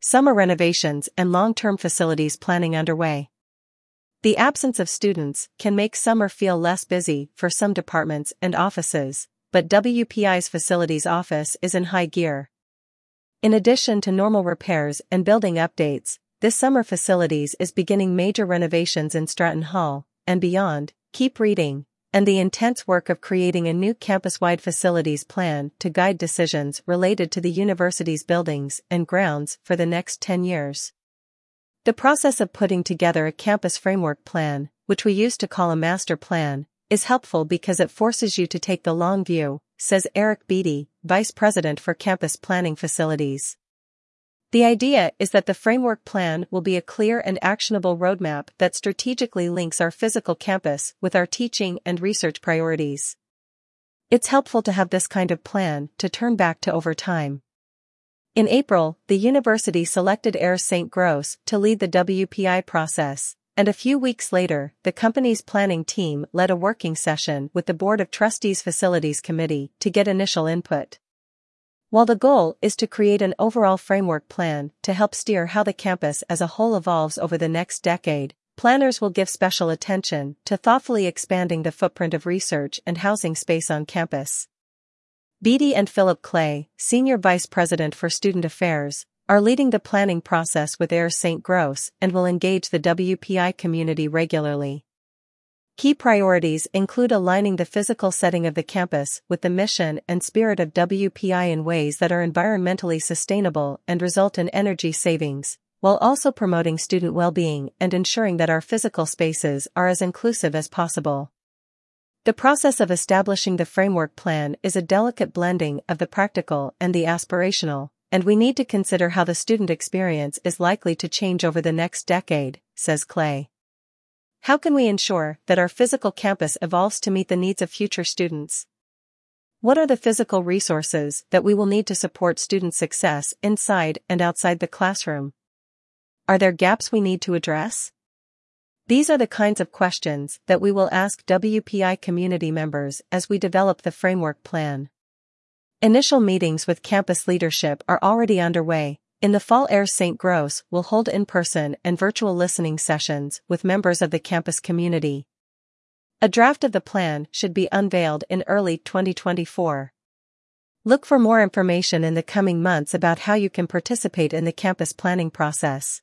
summer renovations and long-term facilities planning underway. The absence of students can make summer feel less busy for some departments and offices, but WPI's facilities office is in high gear. In addition to normal repairs and building updates, this summer facilities is beginning major renovations in Stratton Hall and beyond. Keep reading and the intense work of creating a new campus-wide facilities plan to guide decisions related to the university's buildings and grounds for the next 10 years. The process of putting together a campus framework plan, which we used to call a master plan, is helpful because it forces you to take the long view, says Eric Beattie, Vice President for Campus Planning Facilities. The idea is that the framework plan will be a clear and actionable roadmap that strategically links our physical campus with our teaching and research priorities. It's helpful to have this kind of plan to turn back to over time. In April, the university selected Ayers Saint Gross to lead the WPI process, and a few weeks later, the company's planning team led a working session with the Board of Trustees Facilities Committee to get initial input. While the goal is to create an overall framework plan to help steer how the campus as a whole evolves over the next decade, planners will give special attention to thoughtfully expanding the footprint of research and housing space on campus. Beattie and Philip Clay, Senior Vice President for Student Affairs, are leading the planning process with Ayers Saint Gross and will engage the WPI community regularly. Key priorities include aligning the physical setting of the campus with the mission and spirit of WPI in ways that are environmentally sustainable and result in energy savings, while also promoting student well-being and ensuring that our physical spaces are as inclusive as possible. The process of establishing the framework plan is a delicate blending of the practical and the aspirational, and we need to consider how the student experience is likely to change over the next decade, says Clay. How can we ensure that our physical campus evolves to meet the needs of future students? What are the physical resources that we will need to support student success inside and outside the classroom? Are there gaps we need to address? These are the kinds of questions that we will ask WPI community members as we develop the framework plan. Initial meetings with campus leadership are already underway. In the fall, Ayers Saint Gross will hold in-person and virtual listening sessions with members of the campus community. A draft of the plan should be unveiled in early 2024. Look for more information in the coming months about how you can participate in the campus planning process.